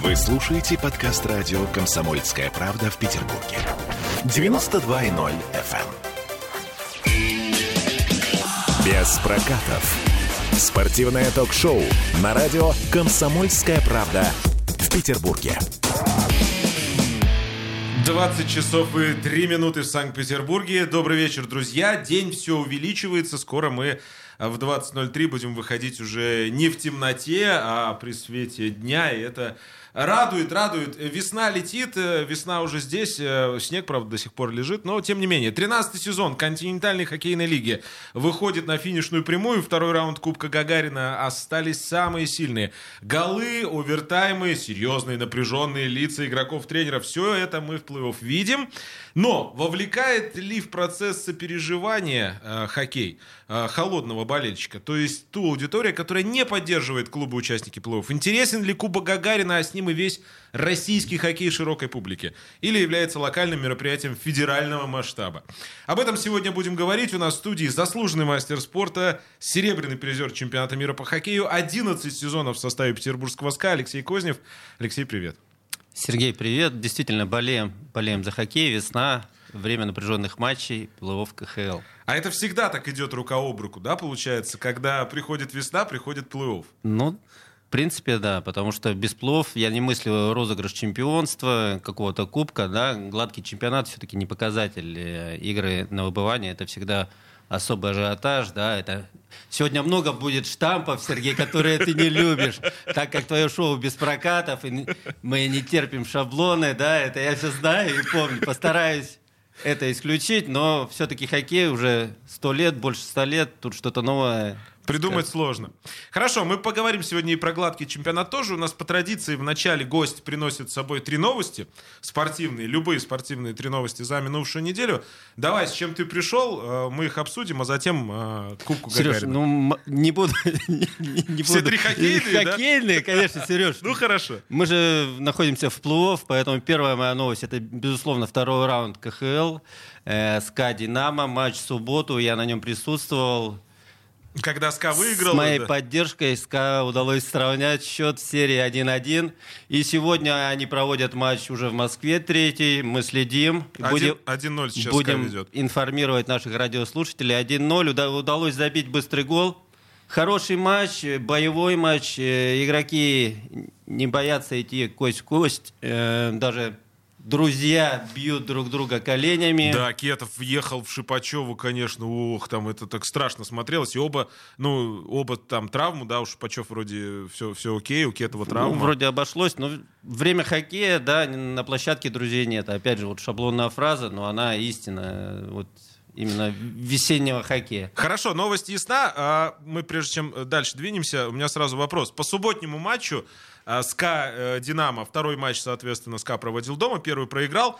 Вы слушаете подкаст радио «Комсомольская правда» в Петербурге. 92.0 FM. эм. Без прокатов. Спортивное ток-шоу на радио «Комсомольская правда» в Петербурге. 20 часов и 3 минуты в Санкт-Петербурге. Добрый вечер, друзья. День все увеличивается. Скоро мы в 20.03 будем выходить уже не в темноте, а при свете дня. И это радует, радует. Весна летит, э, весна уже здесь. э, Снег, правда, до сих пор лежит. Но, тем не менее, 13 сезон континентальной хоккейной лиги выходит на финишную прямую. Второй раунд Кубка Гагарина остались самые сильные. Голы, овертаймы, серьезные напряженные лица игроков-тренеров. Все это мы в плей-офф видим. Но вовлекает ли в процесс сопереживания э, хоккей э, холодного болельщика? То есть ту аудиторию, которая не поддерживает клубы участники плей-офф. Интересен ли Кубок Гагарина, а с ним и весь российский хоккей широкой публике? Или является локальным мероприятием федерального масштаба? Об этом сегодня будем говорить. У нас в студии заслуженный мастер спорта, серебряный призер чемпионата мира по хоккею, 11 сезонов в составе петербургского СКА Алексей Кознев. Алексей, привет. Сергей, привет. Действительно, болеем, болеем за хоккей. Весна, время напряженных матчей, плей КХЛ. А это всегда так идет рука об руку, да, получается? Когда приходит весна, приходит плей-офф. Ну, в принципе, да, потому что без плов я не мыслю розыгрыш чемпионства, какого-то кубка, да, гладкий чемпионат все-таки не показатель э, игры на выбывание, это всегда особый ажиотаж, да, это сегодня много будет штампов, Сергей, которые ты не любишь, так как твое шоу без прокатов, и мы не терпим шаблоны, да, это я все знаю и помню, постараюсь это исключить, но все-таки хоккей уже сто лет, больше ста лет, тут что-то новое Придумать сложно. Хорошо, мы поговорим сегодня и про гладкий чемпионат тоже. У нас по традиции в начале гость приносит с собой три новости спортивные, любые спортивные три новости за минувшую неделю. Давай, с чем ты пришел, э, мы их обсудим, а затем э, Кубку Сереж, Гагарина. ну не буду... не- Все буду. три хоккейные, да? Хоккейные, конечно, Сереж. Ну хорошо. Мы же находимся в плей поэтому первая моя новость это, безусловно, второй раунд КХЛ. Э, СКА Динамо, матч в субботу, я на нем присутствовал. Когда СКА выиграл. С моей да. поддержкой СКА удалось сравнять счет в серии 1-1. И сегодня они проводят матч уже в Москве третий. Мы следим. Один- 1-0 сейчас будем ведет. информировать наших радиослушателей. 1-0. Уда- Удалось забить быстрый гол. Хороший матч, э, боевой матч. Э, Игроки не боятся идти кость в кость. Э, Даже друзья бьют друг друга коленями. Да, Кетов въехал в Шипачеву, конечно, ох, там это так страшно смотрелось. И оба, ну, оба там травму, да, у Шипачев вроде все, все окей, у Кетова травма. Ну, вроде обошлось, но время хоккея, да, на площадке друзей нет. Опять же, вот шаблонная фраза, но она истина, вот именно весеннего хоккея. Хорошо, новость ясна. А Мы, прежде чем дальше двинемся, у меня сразу вопрос. По субботнему матчу СКА э, Динамо, второй матч, соответственно, СКА проводил дома, первый проиграл.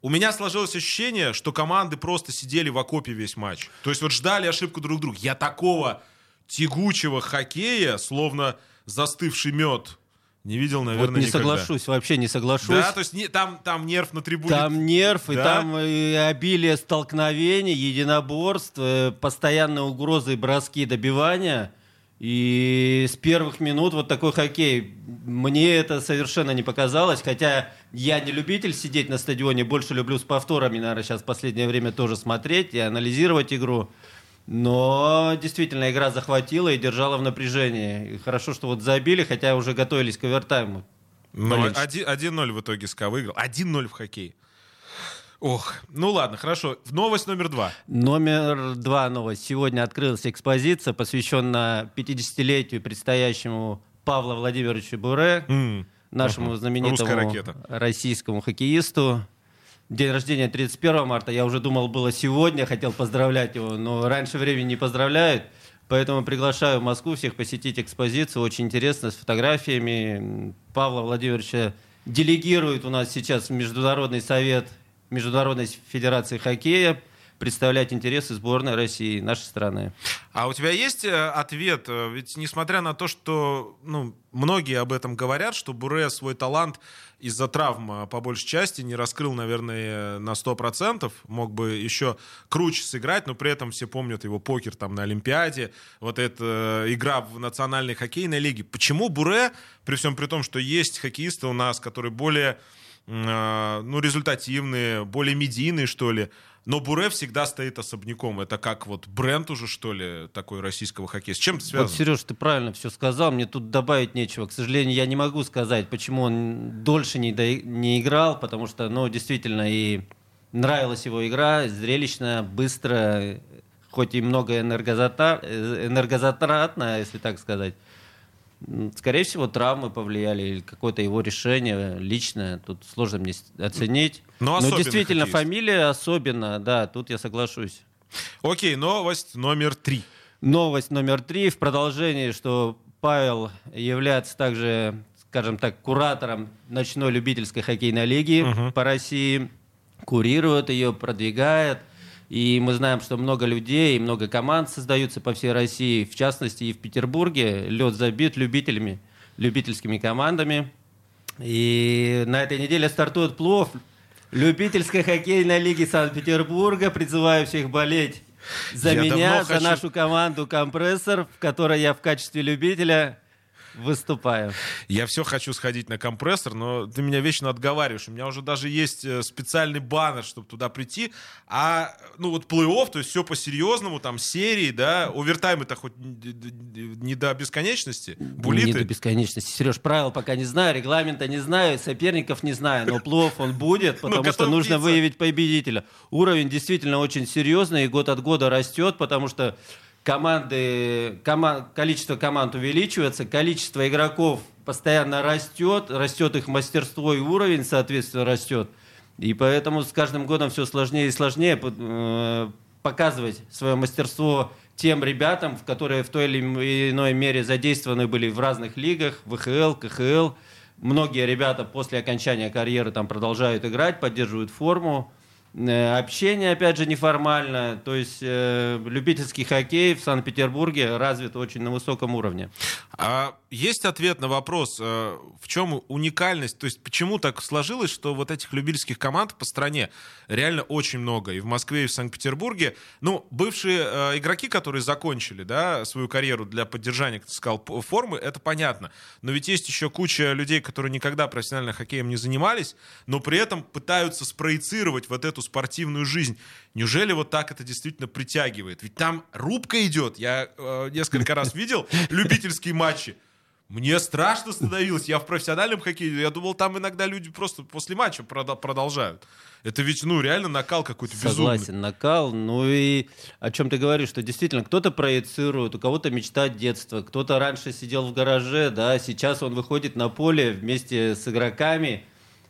У меня сложилось ощущение, что команды просто сидели в окопе весь матч. То есть вот ждали ошибку друг друга. Я такого тягучего хоккея, словно застывший мед, не видел, наверное, вот не никогда. соглашусь, вообще не соглашусь. Да, то есть не- там, там нерв на трибуне. Там нерв, и Да? там и обилие столкновений, единоборств, э, постоянные угрозы, броски, добивания. И с первых минут вот такой хоккей. Мне это совершенно не показалось, хотя я не любитель сидеть на стадионе, больше люблю с повторами, наверное, сейчас в последнее время тоже смотреть и анализировать игру. Но действительно игра захватила и держала в напряжении. И хорошо, что вот забили, хотя уже готовились к овертайму. Но Болельщики. 1-0 в итоге СКА выиграл. 1-0 в хоккей. Ох, ну ладно, хорошо. Новость номер два. Номер два новость. Сегодня открылась экспозиция, посвященная 50-летию предстоящему Павла Владимировича Буре, М, нашему ага. знаменитому российскому хоккеисту. День рождения 31 марта. Я уже думал, было сегодня, хотел поздравлять его, но раньше времени не поздравляют. Поэтому приглашаю в Москву всех посетить экспозицию. Очень интересно, с фотографиями. Павла Владимировича делегирует у нас сейчас в Международный совет Международной Федерации Хоккея. представлять интересы сборной России, нашей страны. А у тебя есть э, ответ? Э, ведь несмотря на то, что ну, многие об этом говорят, что Буре свой талант из-за травм по большей части не раскрыл, наверное, на 100%. Мог бы еще круче сыграть, но при этом все помнят его покер там на Олимпиаде, вот эта э, игра в национальной хоккейной лиге. Почему Буре, при всем при том, что есть хоккеисты у нас, которые более ну, результативные, более медийные, что ли, но Буре всегда стоит особняком. Это как вот бренд уже, что ли, такой российского хоккея. С чем это связано? Вот, Сереж, ты правильно все сказал. Мне тут добавить нечего. К сожалению, я не могу сказать, почему он дольше не, до... не играл, потому что, ну, действительно, и нравилась его игра, зрелищная, быстро, хоть и много энергозатратно, энергозатратно если так сказать. Скорее всего, травмы повлияли или какое-то его решение личное. Тут сложно мне оценить. Но, Но действительно, хоккеист. фамилия особенно, да, тут я соглашусь. Окей, новость номер три. Новость номер три в продолжении, что Павел является также, скажем так, куратором ночной любительской хоккейной лиги угу. по России, курирует ее, продвигает – и мы знаем, что много людей много команд создаются по всей России, в частности и в Петербурге. Лед забит любителями, любительскими командами. И на этой неделе стартует плов любительской хоккейной лиги Санкт-Петербурга. Призываю всех болеть за я меня, за хочу... нашу команду «Компрессор», в которой я в качестве любителя выступаю. Я все хочу сходить на компрессор, но ты меня вечно отговариваешь. У меня уже даже есть э, специальный баннер, чтобы туда прийти. А, ну вот плей-офф, то есть все по-серьезному, там серии, да, овертайм это хоть не до бесконечности, булиты. Не до бесконечности. Сереж, правил пока не знаю, регламента не знаю, соперников не знаю, но плей-офф он будет, ну, потому что нужно выявить победителя. Уровень действительно очень серьезный и год от года растет, потому что команды, команд, количество команд увеличивается, количество игроков постоянно растет, растет их мастерство и уровень, соответственно, растет. И поэтому с каждым годом все сложнее и сложнее э, показывать свое мастерство тем ребятам, которые в той или иной мере задействованы были в разных лигах, ВХЛ, КХЛ. Многие ребята после окончания карьеры там продолжают играть, поддерживают форму. Э, общение, опять же, неформальное. То есть э, любительский хоккей в Санкт-Петербурге развит очень на высоком уровне. А есть ответ на вопрос, э, в чем уникальность? То есть почему так сложилось, что вот этих любительских команд по стране реально очень много. И в Москве, и в Санкт-Петербурге. Ну, бывшие э, игроки, которые закончили да, свою карьеру для поддержания, как ты сказал, формы, это понятно. Но ведь есть еще куча людей, которые никогда профессионально хоккеем не занимались, но при этом пытаются спроецировать вот эту спортивную жизнь. Неужели вот так это действительно притягивает? Ведь там рубка идет. Я э, несколько раз видел любительские матчи. Мне страшно становилось. Я в профессиональном хоккее, я думал, там иногда люди просто после матча продолжают. Это ведь, ну, реально накал какой-то безумный. Согласен, накал. Ну и о чем ты говоришь, что действительно кто-то проецирует, у кого-то мечта детства, кто-то раньше сидел в гараже, да, сейчас он выходит на поле вместе с игроками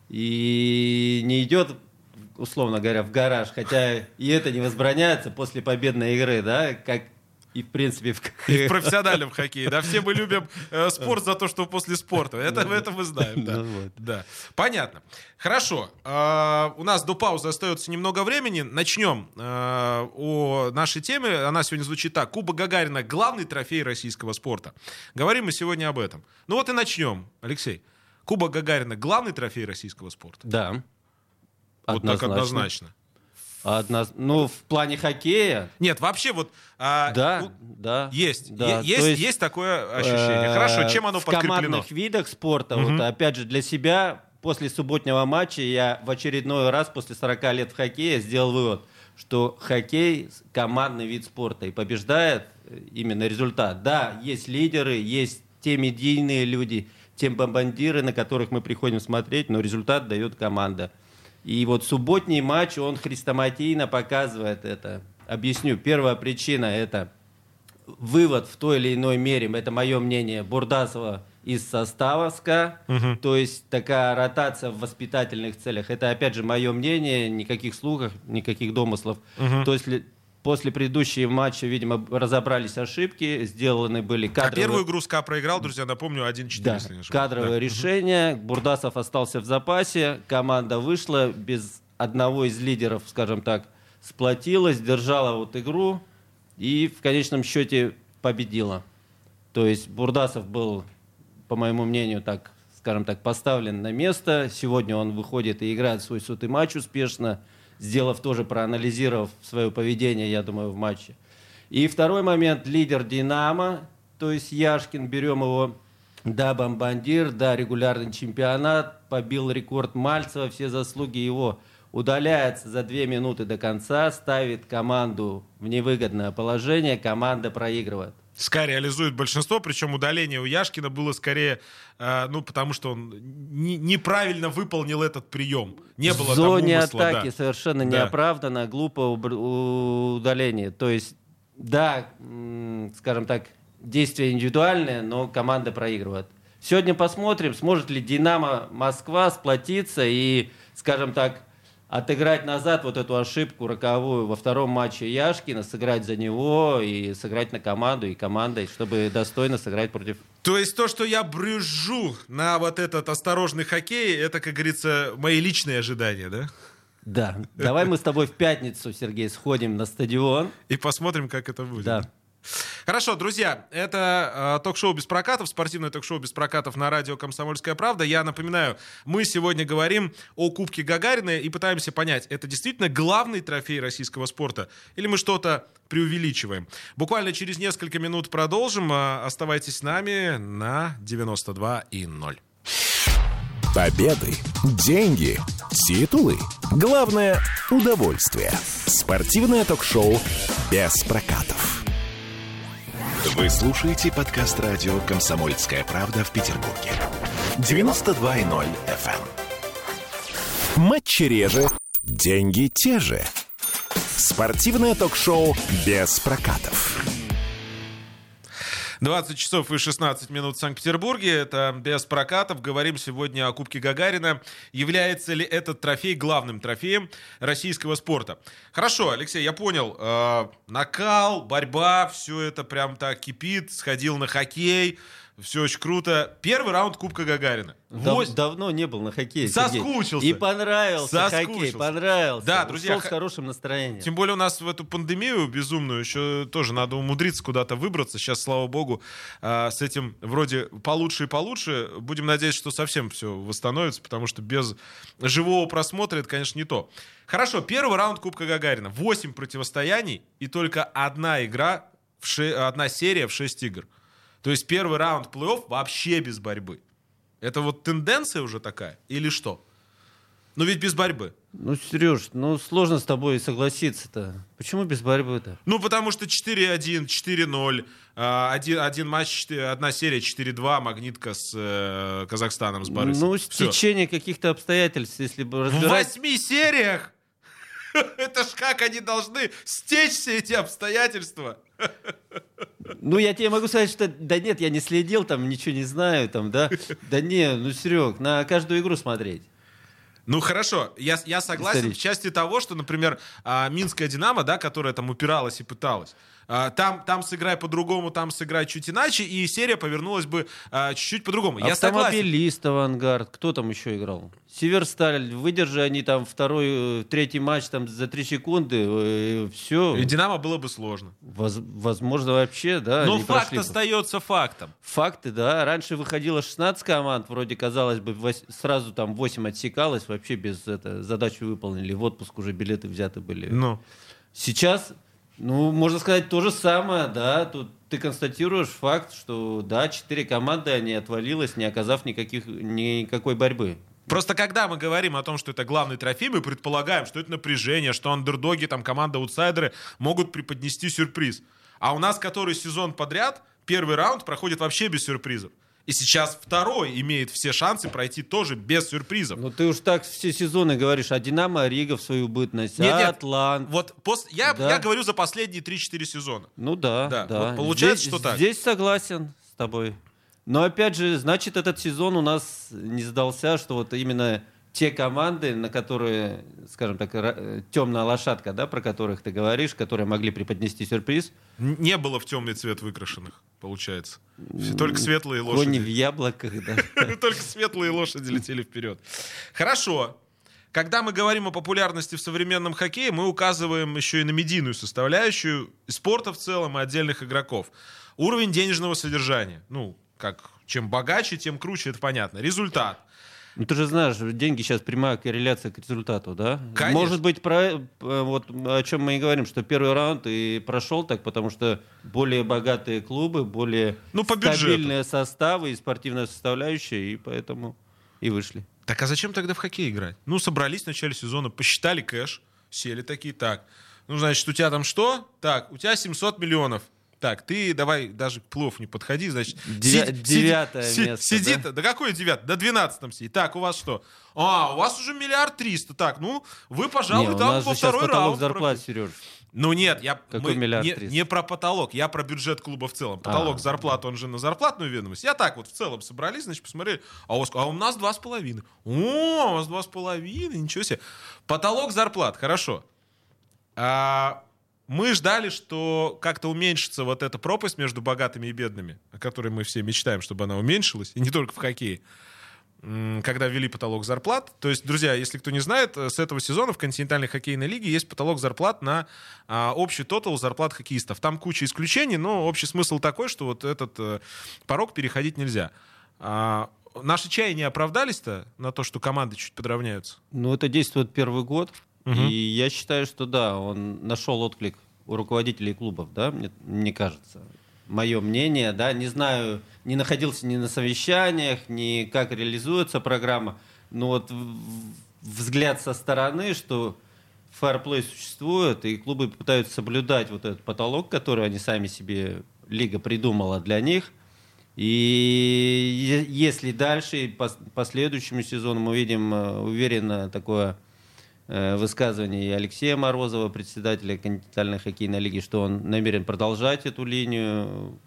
и не идет условно говоря, в гараж, хотя и это не возбраняется после победной игры, да, как и, в принципе, в... И в профессиональном хоккее. Да, все мы любим э, спорт за то, что после спорта. Это, это мы знаем, да. Ну, да. Понятно. Хорошо. Э, у нас до паузы остается немного времени. Начнем э, о нашей теме. Она сегодня звучит так. Куба Гагарина — главный трофей российского спорта. Говорим мы сегодня об этом. Ну вот и начнем, Алексей. Куба Гагарина — главный трофей российского спорта? Да. Вот однозначно. так однозначно. Одно... Ну, в плане хоккея. Нет, вообще вот. А, да, ну, да. Есть, да. есть, есть, есть такое ощущение. Э, Хорошо, чем оно в подкреплено? В командных видах спорта, угу. вот опять же для себя после субботнего матча я в очередной раз после 40 лет в хоккее сделал вывод, что хоккей командный вид спорта и побеждает именно результат. Да, есть лидеры, есть те медийные люди, те бомбандиры, на которых мы приходим смотреть, но результат дает команда. И вот субботний матч, он хрестоматийно показывает это. Объясню. Первая причина – это вывод в той или иной мере, это мое мнение, Бурдасова из состава СКА, угу. то есть такая ротация в воспитательных целях. Это, опять же, мое мнение, никаких слухов, никаких домыслов. Угу. То есть После предыдущего матча, видимо, разобрались ошибки, сделаны были кадровые... А первую игру СКА проиграл, друзья, напомню, 1-4, да, если не кадровое да. решение. Бурдасов остался в запасе, команда вышла без одного из лидеров, скажем так, сплотилась, держала вот игру и в конечном счете победила. То есть Бурдасов был, по моему мнению, так, скажем так, поставлен на место. Сегодня он выходит и играет свой сотый матч успешно, сделав тоже, проанализировав свое поведение, я думаю, в матче. И второй момент, лидер «Динамо», то есть Яшкин, берем его, да, бомбандир, да, регулярный чемпионат, побил рекорд Мальцева, все заслуги его удаляется за две минуты до конца, ставит команду в невыгодное положение, команда проигрывает. СКА реализует большинство, причем удаление у Яшкина было скорее, э, ну, потому что он не, неправильно выполнил этот прием. Не было в зоне умысла, атаки да. совершенно Да. неоправданно, глупо удаление. То есть, да, скажем так, действие индивидуальное, но команда проигрывает. Сегодня посмотрим, сможет ли Динамо Москва сплотиться и, скажем так, отыграть назад вот эту ошибку роковую во втором матче Яшкина, сыграть за него и сыграть на команду и командой, чтобы достойно сыграть против То есть то, что я брюжу на вот этот осторожный хоккей, это, как говорится, мои личные ожидания, да? Да, давай мы с тобой в пятницу, Сергей, сходим на стадион. И посмотрим, как это будет. Да. Хорошо, друзья, это э, ток-шоу без прокатов, спортивное ток-шоу без прокатов на радио «Комсомольская правда». Я напоминаю, мы сегодня говорим о Кубке Гагарина и пытаемся понять, это действительно главный трофей российского спорта или мы что-то преувеличиваем. Буквально через несколько минут продолжим. Э, Оставайтесь с нами на 92 и 0. Победы, деньги, титулы. Главное – удовольствие. Спортивное ток-шоу без прокатов. Вы слушаете подкаст радио «Комсомольская правда» в Петербурге. 92.0 FM. Матчи реже, деньги те же. Спортивное ток-шоу без прокатов. 20 часов и 16 минут в Санкт-Петербурге. Это без прокатов. Говорим сегодня о Кубке Гагарина. Является ли этот трофей главным трофеем российского спорта? Хорошо, Алексей, я понял. Э, накал, борьба, все это прям так кипит. Сходил на хоккей. Все очень круто. Первый раунд Кубка Гагарина. Дав- Вось- давно не был на хоккее. Сергей. Соскучился. И понравился Соскучился. хоккей, понравился. Да, Ушел друзья, с х- хорошим настроением. Тем более у нас в эту пандемию безумную еще тоже надо умудриться куда-то выбраться. Сейчас, слава богу, а, с этим вроде получше и получше. Будем надеяться, что совсем все восстановится, потому что без живого просмотра это, конечно, не то. Хорошо, первый раунд Кубка Гагарина. Восемь противостояний и только одна игра, в ше- одна серия в 6 игр. То есть первый раунд плей-офф вообще без борьбы. Это вот тенденция уже такая или что? Ну ведь без борьбы. Ну, Сереж, ну сложно с тобой согласиться-то. Почему без борьбы-то? Ну, потому что 4-1, 4-0, а, один, один матч, одна серия 4-2, магнитка с э, Казахстаном, с Борисом. Ну, Всё. стечение каких-то обстоятельств, если бы В разбирать... восьми сериях! Это ж как они должны стечь все эти обстоятельства. Ну, я тебе могу сказать, что да нет, я не следил, там ничего не знаю, там, да. Да не, ну, Серег, на каждую игру смотреть. Ну хорошо, я, я согласен в части того, что, например, а, Минская Динамо, да, которая там упиралась и пыталась, там, там сыграй по-другому, там сыграй чуть иначе, и серия повернулась бы а, чуть-чуть по-другому. Я согласен. Автомобилист, Авангард. Кто там еще играл? Северсталь. Выдержи они там второй, э, третий матч там за три секунды. все. И Динамо было бы сложно. возможно, вообще, да. Но факт прошли бы. остается фактом. Факты, да. Раньше выходило 16 команд, вроде казалось бы, вось- сразу там 8 отсекалось, вообще без это, задачу выполнили. В отпуск уже билеты взяты были. Ну. Сейчас, ну, можно сказать, то же самое, да. Тут ты констатируешь факт, что, да, четыре команды, они отвалилось, не оказав никаких, никакой борьбы. Просто когда мы говорим о том, что это главный трофей, мы предполагаем, что это напряжение, что андердоги, там команда-аутсайдеры могут преподнести сюрприз. А у нас который сезон подряд, первый раунд проходит вообще без сюрпризов. И сейчас второй имеет все шансы пройти тоже без сюрпризов. Ну, ты уж так все сезоны говоришь, а Динамо, Рига в свою бытность, Нет, а нет. Атлант. Вот пос- я, Да. я говорю за последние 3-4 сезона. Ну да, Да, да. вот получается, здесь, что так. Здесь согласен с тобой. Но опять же, значит, этот сезон у нас не сдался, что вот именно те команды, на которые, скажем так, темная лошадка, да, про которых ты говоришь, которые могли преподнести сюрприз, Не было в темный цвет выкрашенных, получается. Только светлые кони в лошади. яблоках, да. Только светлые лошади летели вперед. Хорошо. когда мы говорим о популярности в современном хоккее, мы указываем еще и на медийную составляющую спорта в целом и отдельных игроков. Уровень денежного содержания. Ну, как чем богаче, тем круче, это понятно. Результат. Ну, ты же знаешь, деньги сейчас прямая корреляция к результату, да? Конечно. Может быть, про, э, вот о чем мы и говорим, что первый раунд и прошел так, потому что более богатые клубы, более Ну, по бюджету. стабильные составы и спортивная составляющая, и поэтому и вышли. Так а зачем тогда в хоккей играть? Ну, собрались в начале сезона, посчитали кэш, сели такие, так. Ну, значит, у тебя там что? Так, у тебя 700 миллионов. Так, ты давай даже к плов не подходи, значит... Девя- сиди- девятое сиди- место, Сиди, да? да? какое девятое? До 12 сидит. Так, у вас что? А, у вас уже миллиард триста. Так, ну, вы, пожалуй, Не, у там нас во же второй раунд. зарплат, Сереж. Ну нет, я Какой мы миллиард не, не про потолок, я про бюджет клуба в целом. Потолок А. зарплат, он же на зарплатную ведомость. Я так вот в целом собрались, значит, посмотрели, а у, вас, а у нас два с половиной. О, у вас два с половиной, ничего себе. Потолок зарплат, хорошо. А, мы ждали, что как-то уменьшится вот эта пропасть между богатыми и бедными, о которой мы все мечтаем, чтобы она уменьшилась, и не только в хоккее когда ввели потолок зарплат. То есть, друзья, если кто не знает, э, с этого сезона в континентальной хоккейной лиге есть потолок зарплат на а, общий тотал зарплат хоккеистов. Там куча исключений, но общий смысл такой, что вот этот э, порог переходить нельзя. А, наши чаи не оправдались-то на то, что команды чуть подравняются? Ну, это действует первый год. Мгм. И я считаю, что да, он нашел отклик у руководителей клубов, да, мне, мне кажется. Мое мнение, да, не знаю, не находился ни на совещаниях, ни как реализуется программа, но вот взгляд со стороны, что фэрплей существует, и клубы пытаются соблюдать вот этот потолок, который они сами себе, лига придумала для них. И если дальше, по, по следующему сезону мы видим э, уверенно такое э, высказывание и Алексея Морозова, председателя континентальной хоккейной лиги, что он намерен продолжать эту линию,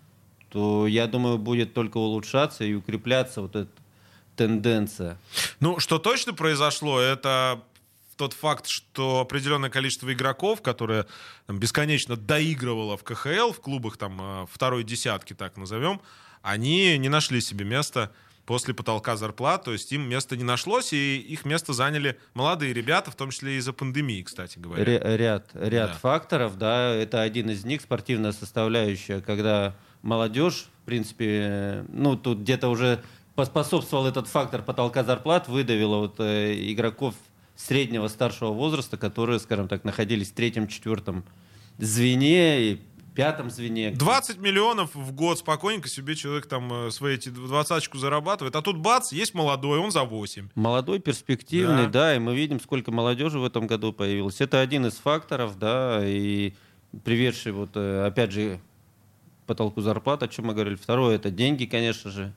то, я думаю, будет только улучшаться и укрепляться вот эта тенденция. Ну, что точно произошло, это тот факт, что определенное количество игроков, которое там, бесконечно доигрывало в КХЛ, в клубах там э, второй десятки, так назовем, они не нашли себе места после потолка зарплат, то есть им места не нашлось, и их место заняли молодые ребята, в том числе из-за пандемии, кстати говоря. Ря- ряд ряд Да. факторов, да, это один из них, спортивная составляющая, когда молодежь, в принципе, э, ну, тут где-то уже поспособствовал этот фактор потолка зарплат, выдавила вот э, игроков среднего старшего возраста, которые, скажем так, находились в третьем, четвертом звене и пятом звене. 20 миллионов в год спокойненько себе человек там э, свои эти двадцаточку зарабатывает, а тут бац, есть молодой, он за 8. Молодой, перспективный, Да. да. и мы видим, сколько молодежи в этом году появилось. Это один из факторов, да, и приведший вот, э, опять же, потолку зарплат, о чем мы говорили. Второе, это деньги, конечно же,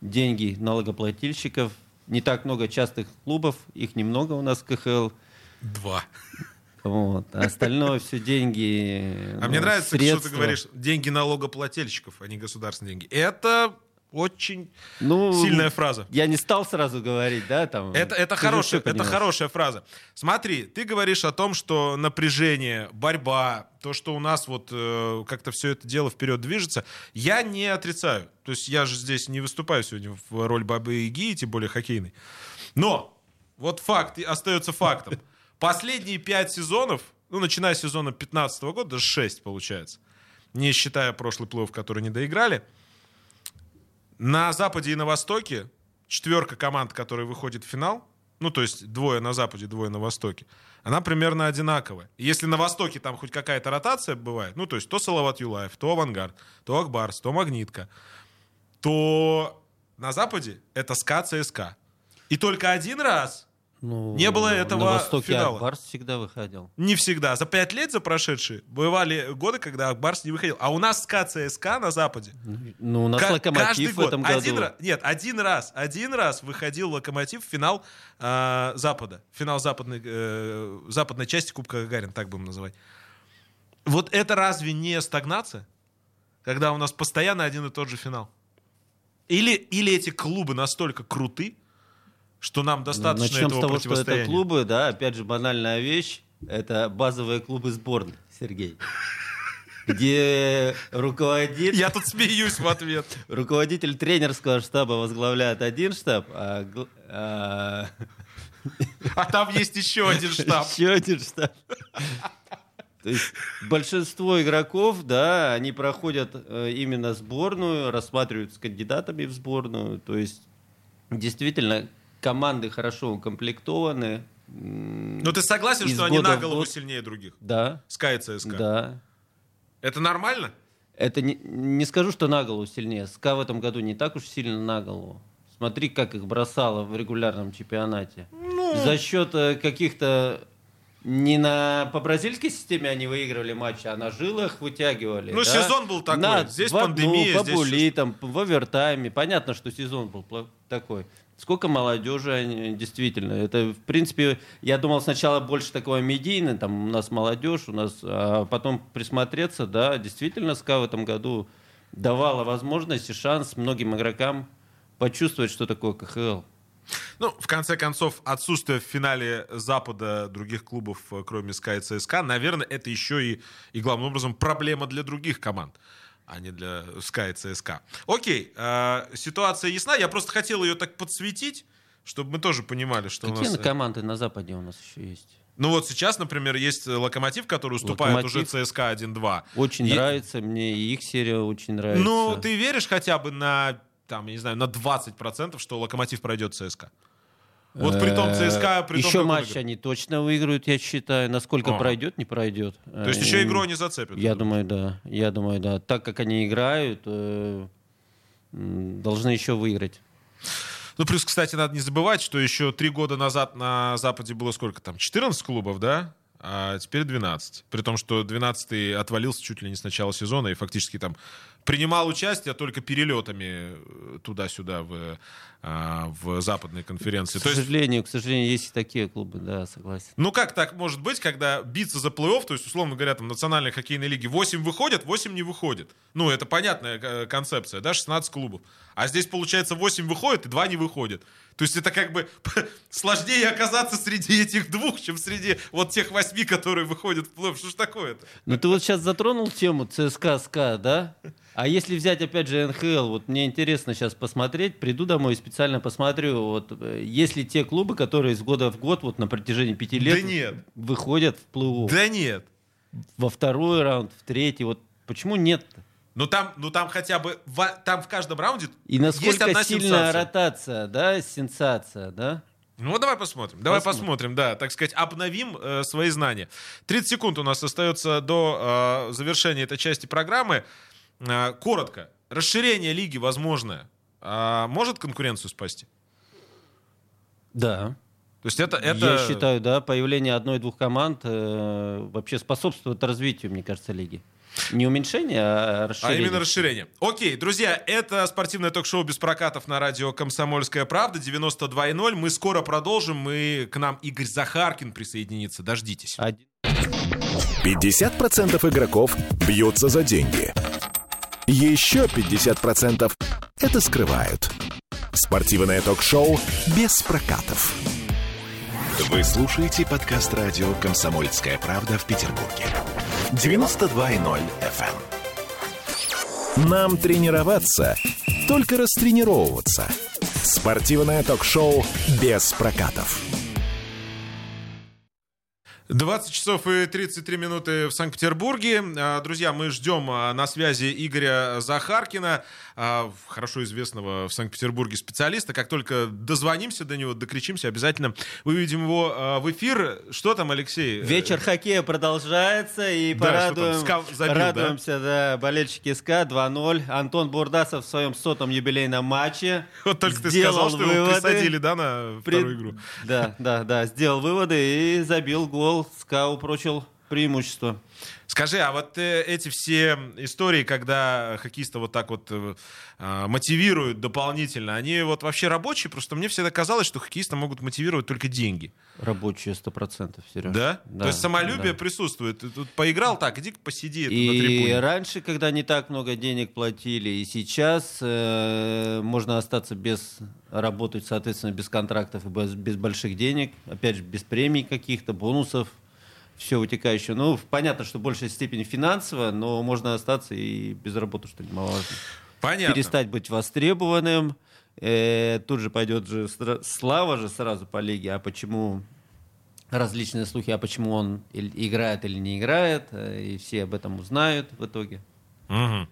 деньги налогоплательщиков. Не так много частых клубов, их немного у нас в КХЛ. Два. Вот. А остальное все деньги. А ну, мне нравится, что ты говоришь, деньги налогоплательщиков, а не государственные деньги. Это очень Ну, сильная фраза. Я не стал сразу говорить, да, там. Это, это, хорошая, это хорошая фраза. Смотри, ты говоришь о том, что напряжение, борьба, то, что у нас вот э, как-то все это дело вперед движется, я не отрицаю. То есть я же здесь не выступаю сегодня в роль бабы Яги, тем более хоккейной. Но вот факт остается фактом. Последние пять сезонов, ну, начиная с сезона 15 года, даже 6 получается, не считая прошлый плей который не доиграли, на Западе и на Востоке четверка команд, которые выходит в финал, ну, то есть двое на Западе, двое на Востоке, она примерно одинаковая. Если на Востоке там хоть какая-то ротация бывает, ну, то есть то Салават Юлаев, то Авангард, то Акбарс, то Магнитка, то на Западе это СКА, ЦСКА. И только один раз, Ну, Не было этого На Востоке финала. Акбарс всегда выходил. не всегда, за пять лет за прошедшие, бывали годы, когда Акбарс не выходил. А у нас СКА, ЦСКА на Западе Ну, у нас Ка- Локомотив каждый в этом Один году. раз, нет, один раз, один раз выходил Локомотив в финал э, Запада, финал западной, э, западной части Кубка Гагарин, так будем называть. Вот это разве не стагнация, когда у нас постоянно один и тот же финал? Или, или эти клубы настолько круты, что нам достаточно Начнем этого с того, что это клубы, да, опять же, банальная вещь. Это базовые клубы сборной, Сергей. где руководитель... Я тут смеюсь в ответ. Руководитель тренерского штаба возглавляет один штаб, а, а... а там есть еще один штаб. Еще один штаб. То есть большинство игроков, да, они проходят э, именно сборную, рассматриваются кандидатами в сборную. То есть действительно команды хорошо укомплектованы. Но ты согласен, что они на голову сильнее других? Да. Sky CSKA? Да. Это нормально? Это не, не скажу, что на голову сильнее. СКА в этом году не так уж сильно на голову. Смотри, как их бросало в регулярном чемпионате. Ну... За счет э, каких-то не на по бразильской системе они выигрывали матчи, а на жилах вытягивали. Ну, да? сезон был такой. На, здесь в, пандемия. Ну, по здесь там, в овертайме. Понятно, что сезон был такой. Сколько молодежи они, действительно. Это, в принципе, я думал сначала больше такого медийное, там у нас молодежь, у нас, а потом присмотреться, да, действительно, СКА в этом году давала возможность и шанс многим игрокам почувствовать, что такое КХЛ. Ну, в конце концов, отсутствие в финале Запада других клубов, э, кроме СКА и ЦСКА, наверное, это еще и, и главным образом проблема для других команд а не для СКА и ЦСКА. Окей, э, ситуация ясна. Я просто хотел ее так подсветить, чтобы мы тоже понимали, что Какие у нас... Какие э, команды на Западе у нас еще есть? Ну вот сейчас, например, есть Локомотив, который уступает Локомотив. уже ЦСКА 1-2. Очень и... нравится, мне и их серия очень нравится. Ну, ты веришь хотя бы на там, я не знаю, на 20%, что Локомотив пройдет ЦСКА. Вот при том э, ЦСКА... При еще том, матч они точно выиграют, я считаю. Насколько О. пройдет, не пройдет. То есть еще игру не зацепят? Я думаю, да. Я думаю, да. Так как они играют, э, должны еще выиграть. Ну, плюс, кстати, надо не забывать, что еще три года назад на Западе было сколько там? 14 клубов, да? А теперь 12. При том, что 12 отвалился чуть ли не с начала сезона и фактически там принимал участие только перелетами э, туда-сюда в, в западной конференции. К сожалению, есть, к сожалению, есть и такие клубы, да, согласен. Ну как так может быть, когда биться за плей-офф, то есть, условно говоря, там национальной хоккейной лиги 8 выходят, 8 не выходят. Ну, это понятная э, концепция, да, 16 клубов. А здесь, получается, 8 выходят и 2 не выходят. То есть это как бы сложнее оказаться среди этих двух, чем среди вот тех восьми, которые выходят в плей-офф. Что ж такое-то? Ну ты вот сейчас затронул тему ЦСКА, СКА, да? А если взять, опять же, НХЛ, вот мне интересно сейчас посмотреть, приду домой и специально посмотрю, вот э, есть ли те клубы, которые с года в год, вот на протяжении пяти лет да нет. выходят в плыву. Да нет. Во второй раунд, в третий, вот почему нет -то? Ну там, ну там хотя бы в, там в каждом раунде и насколько есть сильная ротация, да, сенсация, да? Ну, давай посмотрим. Давай посмотрим, посмотрим да, так сказать, обновим э, свои знания. 30 секунд у нас остается до э, завершения этой части программы. Э, коротко. Расширение лиги возможное. Э, может конкуренцию спасти? Да. То есть это, это... Я считаю, да, появление одной-двух команд э, вообще способствует развитию, мне кажется, лиги. Не уменьшение, а расширение. А именно расширение. Окей, друзья, это спортивное ток-шоу без прокатов на радио «Комсомольская правда» 92.0. Мы скоро продолжим. Мы, к нам Игорь Захаркин присоединится. Дождитесь. 50% игроков бьются за деньги. Еще 50% это скрывают. Спортивное ток-шоу без прокатов. Вы слушаете подкаст радио «Комсомольская правда» в Петербурге. 92.0 FM. Эм. Нам тренироваться, только растренировываться. Спортивное ток-шоу без прокатов. 20 часов и 33 минуты в Санкт-Петербурге. А, друзья, мы ждем а, на связи Игоря Захаркина, хорошо известного в Санкт-Петербурге специалиста. Как только дозвонимся до него, докричимся, обязательно выведем его в эфир. Что там, Алексей? Вечер хоккея продолжается, и да, порадуем, забил, радуемся, да? да, болельщики СКА 2-0. Антон Бурдасов в своем сотом юбилейном матче Вот только ты сказал, что выводы. его присадили, да, на вторую При... игру? Да, да, да, сделал выводы и забил гол СКА упрочил преимущество. Скажи, а вот э, эти все истории, когда хоккеиста вот так вот э, а, мотивируют дополнительно, они вот вообще рабочие? Просто мне всегда казалось, что хоккеиста могут мотивировать только деньги. Рабочие, сто процентов, Сереж. Да? да? То есть самолюбие да. присутствует. Ты тут поиграл так, иди посиди и на трибуне. И раньше, когда не так много денег платили, и сейчас э, можно остаться без работать, соответственно, без контрактов и без, без больших денег, опять же, без премий каких-то, бонусов все вытекающее. Ну, понятно, что в большей степени финансово, но можно остаться и без работы, что немаловажно. Понятно. Перестать быть востребованным. Э, тут же пойдет же слава же сразу по лиге. А почему различные слухи, а почему он играет или не играет, э, и все об этом узнают в итоге. Угу.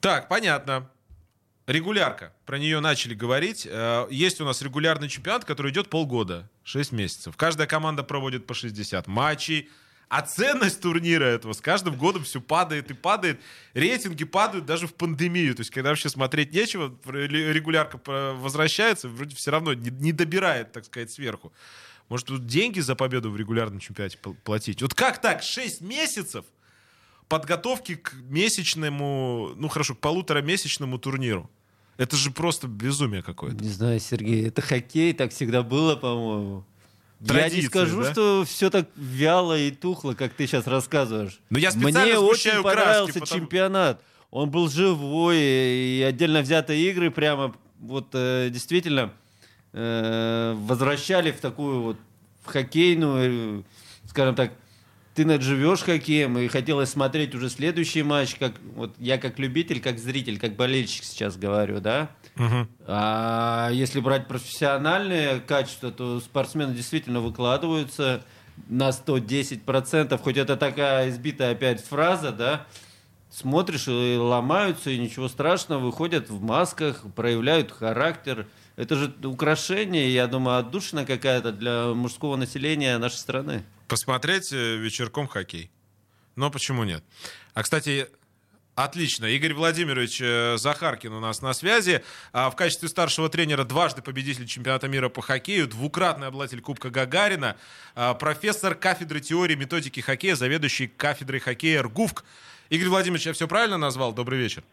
Так, понятно. Регулярка. Про нее начали говорить. Э, есть у нас регулярный чемпионат, который идет полгода, 6 месяцев. Каждая команда проводит по 60 матчей. А ценность турнира этого с каждым годом все падает и падает. Рейтинги падают даже в пандемию. То есть, когда вообще смотреть нечего, регулярка возвращается, вроде все равно не добирает, так сказать, сверху. Может, тут деньги за победу в регулярном чемпионате платить? Вот как так? 6 месяцев подготовки к месячному, ну хорошо, к полуторамесячному турниру. Это же просто безумие какое-то. Не знаю, Сергей, это хоккей, так всегда было, по-моему. я не скажу, да? что все так вяло и тухло, как ты сейчас рассказываешь. Но я Мне очень понравился краски, потому... чемпионат. Он был живой, и отдельно взятые игры прямо вот э, действительно э, возвращали в такую вот в хоккейную, э, скажем так, ты живешь хоккеем, и хотелось смотреть уже следующий матч, как вот я как любитель, как зритель, как болельщик сейчас говорю, да. Угу. А если брать профессиональные качества, то спортсмены действительно выкладываются на 110%, хоть это такая избитая опять фраза, да, смотришь и ломаются, и ничего страшного, выходят в масках, проявляют характер. Это же украшение, я думаю, отдушина какая-то для мужского населения нашей страны посмотреть э, вечерком хоккей. Но почему нет? А, кстати, Отлично. Игорь Владимирович э, Захаркин у нас на связи. А, в качестве старшего тренера дважды победитель чемпионата мира по хоккею, двукратный обладатель Кубка Гагарина, а, профессор кафедры теории методики хоккея, заведующий кафедрой хоккея РГУФК. Игорь Владимирович, я все правильно назвал? Добрый вечер.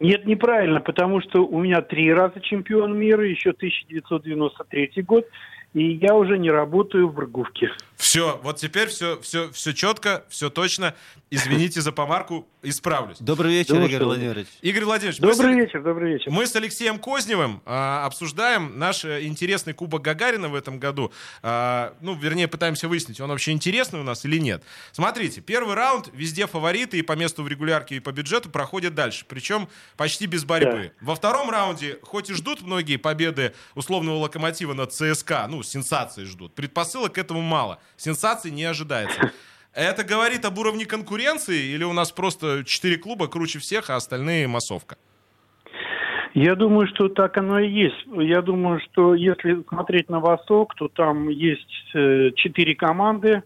Нет, неправильно, потому что у меня три раза чемпион мира, еще 1993 год, и я уже не работаю в Ргувке. Все, вот теперь все, все, все четко, все точно. Извините за помарку, исправлюсь. Добрый вечер, Думаю, Игорь Владимирович. Игорь Владимирович, добрый мы вечер, добрый вечер. Мы с Алексеем Козневым а, обсуждаем наш э, интересный Кубок Гагарина в этом году. А, ну, вернее, пытаемся выяснить, он вообще интересный у нас или нет. Смотрите, первый раунд, везде фавориты и по месту в регулярке, и по бюджету проходят дальше. Причем почти без борьбы. Да. Во втором раунде, хоть и ждут многие победы условного локомотива над ЦСКА, ну, сенсации ждут. Предпосылок к этому мало. Сенсаций не ожидается. Это говорит об уровне конкуренции или у нас просто четыре клуба круче всех, а остальные массовка? Я думаю, что так оно и есть. Я думаю, что если смотреть на Восток, то там есть э, четыре команды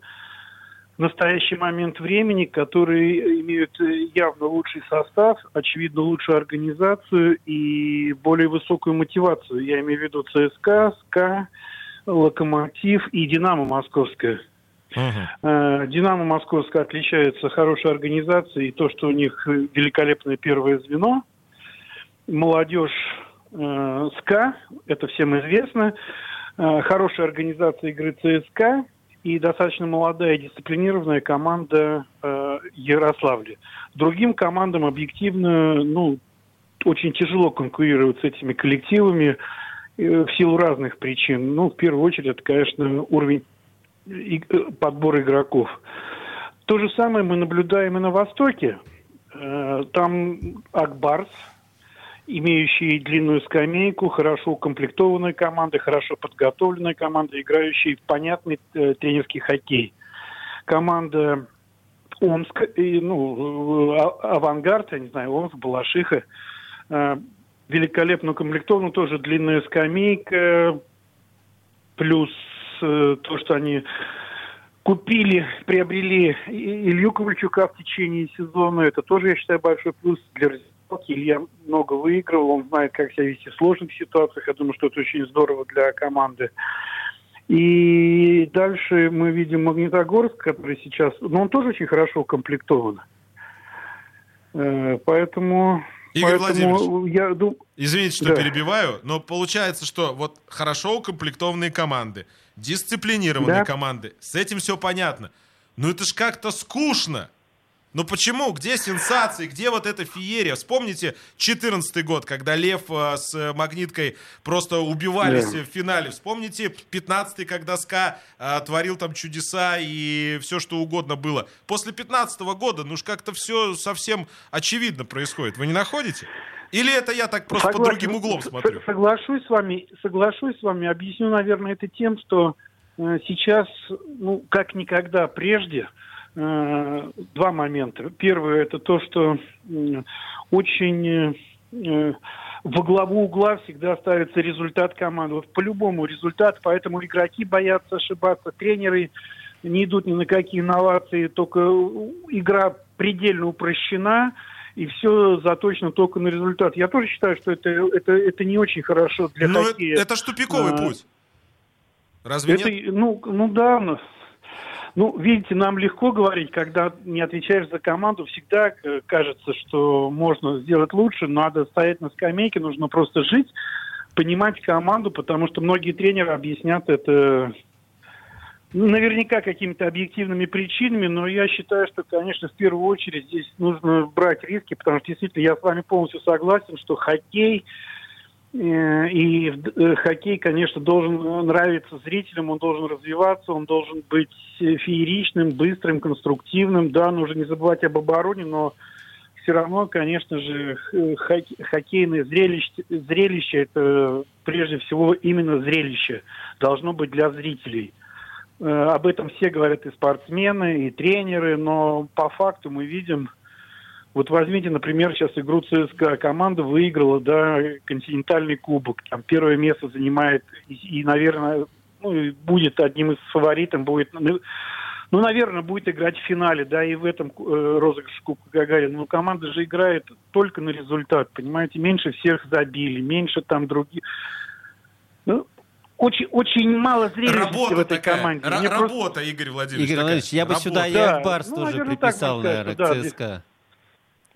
в настоящий момент времени, которые имеют э, явно лучший состав, очевидно лучшую организацию и более высокую мотивацию. Я имею в виду ЦСКА, СКА, Локомотив и Динамо Московская. Uh-huh. Динамо Московская отличается хорошей организацией, и то, что у них великолепное первое звено. Молодежь э, СКА, это всем известно. Э, хорошая организация игры ЦСКА и достаточно молодая дисциплинированная команда э, Ярославля. Другим командам объективно, ну, очень тяжело конкурировать с этими коллективами. Э, в силу разных причин. Ну, в первую очередь, это, конечно, уровень э, подбора игроков. То же самое мы наблюдаем и на Востоке. Э, там Акбарс, имеющий длинную скамейку, хорошо укомплектованная команда, хорошо подготовленная команда, играющая в понятный тренерский хоккей. Команда Омск, ну, а, Авангард, я не знаю, Омск, Балашиха, великолепно укомплектован, тоже длинная скамейка, плюс э, то, что они купили, приобрели Илью Ковальчука в течение сезона, это тоже, я считаю, большой плюс для раздевалки. Илья много выигрывал, он знает, как себя вести в сложных ситуациях, я думаю, что это очень здорово для команды. И дальше мы видим Магнитогорск, который сейчас, ну, он тоже очень хорошо укомплектован. Э, поэтому Игорь Поэтому Владимирович, я дум... извините, что да. перебиваю, но получается, что вот хорошо укомплектованные команды, дисциплинированные да. команды, с этим все понятно. Но это ж как-то скучно. Ну почему? Где сенсации? Где вот эта феерия? Вспомните 14 год, когда Лев э, с Магниткой просто убивались Да. в финале. Вспомните 15 когда СКА э, творил там чудеса и все что угодно было. После 15 года, ну уж как-то все совсем очевидно происходит. Вы не находите? Или это я так просто под Согласен. другим углом смотрю? Соглашусь с вами, соглашусь с вами. Объясню, наверное, это тем, что э, сейчас, ну, как никогда прежде, э, два момента. Первое это то, что очень э, э, во главу угла всегда ставится результат команды. Вот по-любому результат, поэтому игроки боятся ошибаться, тренеры не идут ни на какие инновации, только игра предельно упрощена, и все заточено только на результат. Я тоже считаю, что это, это, это не очень хорошо для Ну, хоккея. это, это ж тупиковый А, путь. Разве Это, нет? ну, ну да, ну, видите, нам легко говорить, когда не отвечаешь за команду, всегда э, кажется, что можно сделать лучше, надо стоять на скамейке, нужно просто жить, понимать команду, потому что многие тренеры объяснят это ну, наверняка какими-то объективными причинами, но я считаю, что, конечно, в первую очередь здесь нужно брать риски, потому что действительно я с вами полностью согласен, что хоккей и э, хоккей, конечно, должен нравиться зрителям, он должен развиваться, он должен быть э, фееричным, быстрым, конструктивным. Да, нужно не забывать об обороне, но все равно, конечно же, хоккейное зрелище, зрелище это прежде всего именно зрелище должно быть для зрителей. Э, Об этом все говорят и спортсмены, и тренеры, но по факту мы видим, вот возьмите, например, сейчас игру ЦСКА. Команда выиграла, да, континентальный кубок. Там первое место занимает и, и, наверное, ну, и будет одним из фаворитов, будет, ну, ну, наверное, будет играть в финале, да, и в этом э, розыгрыше Кубка Гагарина. Но команда же играет только на результат, понимаете, меньше всех забили, меньше там других. Ну, очень, очень мало зрелищности Работа в этой такая. команде. Ра- Мне просто- работа, Игорь Владимирович. Игорь такая. Владимирович, я бы Работа. сюда и Да, Акбарс ну, тоже наверное, приписал, сказать, наверное, да, ЦСКА.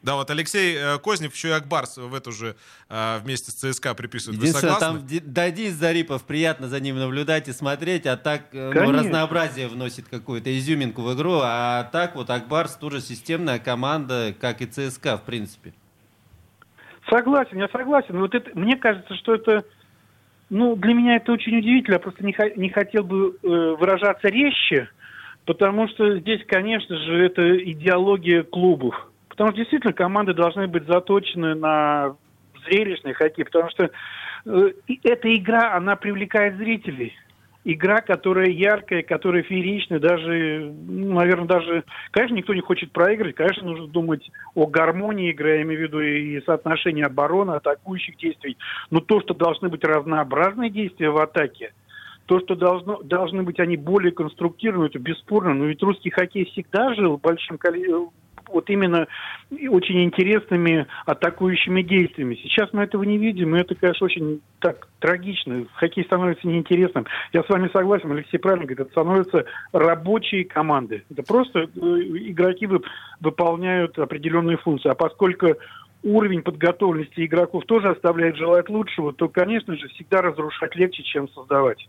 Да, вот Алексей э, Кознев еще и Акбарс в эту же э, вместе с ЦСКА приписывает. Вы Единственное, согласны? там Ди- да, Денис Зарипов, приятно за ним наблюдать и смотреть, а так э, ну, разнообразие вносит какую-то изюминку в игру, а так вот Акбарс тоже системная команда, как и ЦСКА, в принципе. Согласен, я согласен. Вот это, мне кажется, что это, ну, для меня это очень удивительно. Я просто не, не хотел бы э, выражаться резче, потому что здесь, конечно же, это идеология клубов. Потому что действительно команды должны быть заточены на зрелищный хоккей, потому что э, эта игра, она привлекает зрителей. Игра, которая яркая, которая фееричная, даже, ну, наверное, даже, конечно, никто не хочет проиграть, конечно, нужно думать о гармонии игры, я имею в виду и соотношении обороны, атакующих действий, но то, что должны быть разнообразные действия в атаке, то, что должно, должны быть они более конструктивны, это бесспорно, но ведь русский хоккей всегда жил большим количеством, вот именно очень интересными атакующими действиями. Сейчас мы этого не видим, и это, конечно, очень так трагично. Хоккей становится неинтересным. Я с вами согласен, Алексей правильно говорит, это становятся рабочие команды. Это просто э, игроки вып- выполняют определенные функции. А поскольку уровень подготовленности игроков тоже оставляет желать лучшего, то, конечно же, всегда разрушать легче, чем создавать.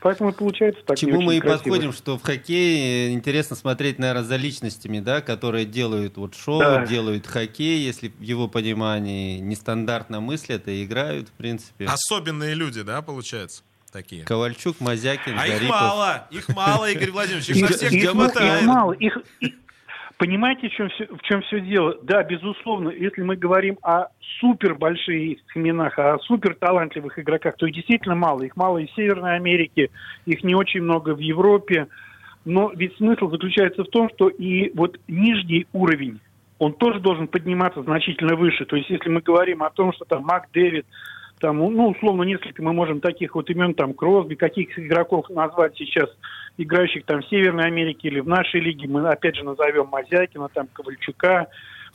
Поэтому получается так чему мы и красиво. подходим, что в хоккее интересно смотреть, наверное, за личностями, да, которые делают вот шоу, Да. делают хоккей, если в его понимании нестандартно мыслят и играют, в принципе. Особенные люди, да, получается? Такие. Ковальчук, Мазякин, А их Зарипов. мало, их мало, Игорь Владимирович, их Их, на всех их не м- их хватает. мало. Их, их- понимаете, в чем, все, в чем все дело? Да, безусловно, если мы говорим о супер больших именах, о супер талантливых игроках, то их действительно мало. Их мало и в Северной Америке, их не очень много в Европе. Но ведь смысл заключается в том, что и вот нижний уровень, он тоже должен подниматься значительно выше. То есть если мы говорим о том, что там Мак Дэвид, там, ну, условно, несколько мы можем таких вот имен, там, Кросби, каких игроков назвать сейчас, играющих там в Северной Америке или в нашей лиге, мы опять же назовем Мазякина, там, Ковальчука,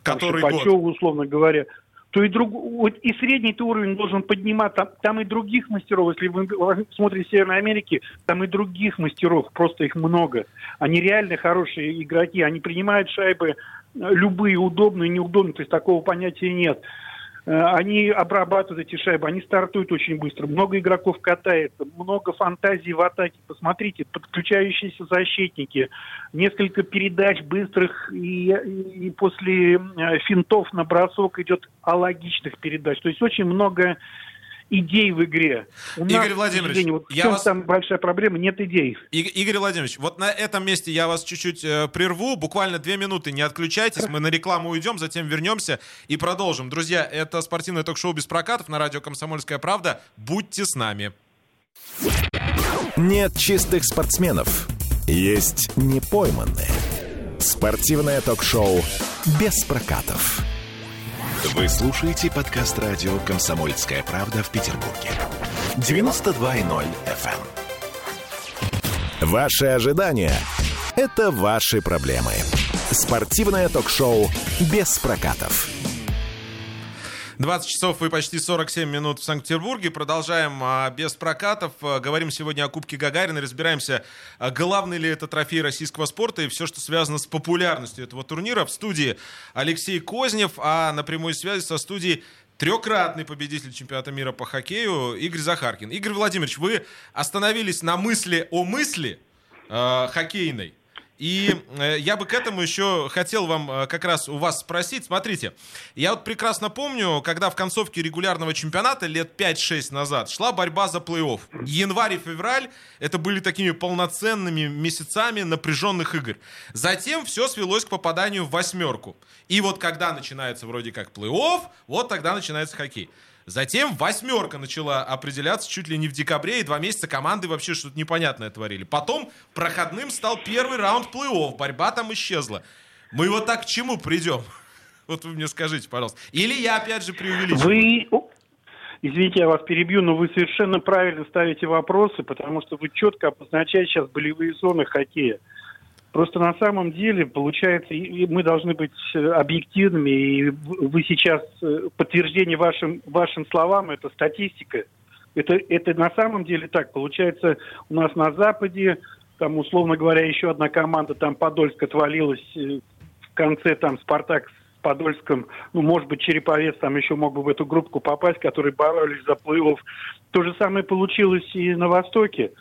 там, Который Шипачева, условно говоря, то и, друг, вот и средний уровень должен подниматься. Там, там и других мастеров, если вы смотрите Северной Америке, там и других мастеров, просто их много. Они реально хорошие игроки, они принимают шайбы э, любые, удобные, неудобные, то есть такого понятия нет. Э, они обрабатывают эти шайбы, они стартуют очень быстро, много игроков катается, много фантазий в атаке. Посмотрите, подключающиеся защитники, несколько передач быстрых, и, и после э, финтов на бросок идет алогичных передач. То есть очень много идей в игре. У Игорь нас, Владимирович, вот я в вас... там большая проблема, нет идей. И, Игорь Владимирович, вот на этом месте я вас чуть-чуть э, прерву, буквально две минуты, не отключайтесь, мы на рекламу уйдем, затем вернемся и продолжим. Друзья, это спортивное ток-шоу «Без прокатов» на радио «Комсомольская правда». Будьте с нами. Нет чистых спортсменов, есть непойманные. Спортивное ток-шоу «Без прокатов». Вы слушаете подкаст радио «Комсомольская правда» в Петербурге. 92.0 FM. Эм. Ваши ожидания – это ваши проблемы. Спортивное ток-шоу «Без прокатов». 20 часов и почти 47 минут в Санкт-Петербурге. Продолжаем а, без прокатов. А, говорим сегодня о Кубке Гагарина. Разбираемся, а, главный ли это трофей российского спорта и все, что связано с популярностью этого турнира. В студии Алексей Кознев, а на прямой связи со студией трехкратный победитель чемпионата мира по хоккею Игорь Захаркин. Игорь Владимирович, вы остановились на мысли о мысли э, хоккейной. И э, я бы к этому еще хотел вам э, как раз у вас спросить. Смотрите, я вот прекрасно помню, когда в концовке регулярного чемпионата лет 5-6 назад шла борьба за плей-офф. Январь и февраль это были такими полноценными месяцами напряженных игр. Затем все свелось к попаданию в восьмерку. И вот когда начинается вроде как плей-офф, вот тогда начинается хоккей. Затем восьмерка начала определяться чуть ли не в декабре, и два месяца команды вообще что-то непонятное творили. Потом проходным стал первый раунд плей-офф, борьба там исчезла. Мы вот так к чему придем? Вот вы мне скажите, пожалуйста. Или я опять же преувеличиваю? Вы, извините, я вас перебью, но вы совершенно правильно ставите вопросы, потому что вы четко обозначаете сейчас болевые зоны хоккея. Просто на самом деле, получается, мы должны быть э, объективными, и вы сейчас э, подтверждение вашим, вашим словам, это статистика. Это, это на самом деле так. Получается, у нас на Западе, там, условно говоря, еще одна команда, там, Подольск отвалилась э, в конце, там, Спартак с Подольском, ну, может быть, Череповец там еще мог бы в эту группу попасть, которые боролись за плей-офф. То же самое получилось и на Востоке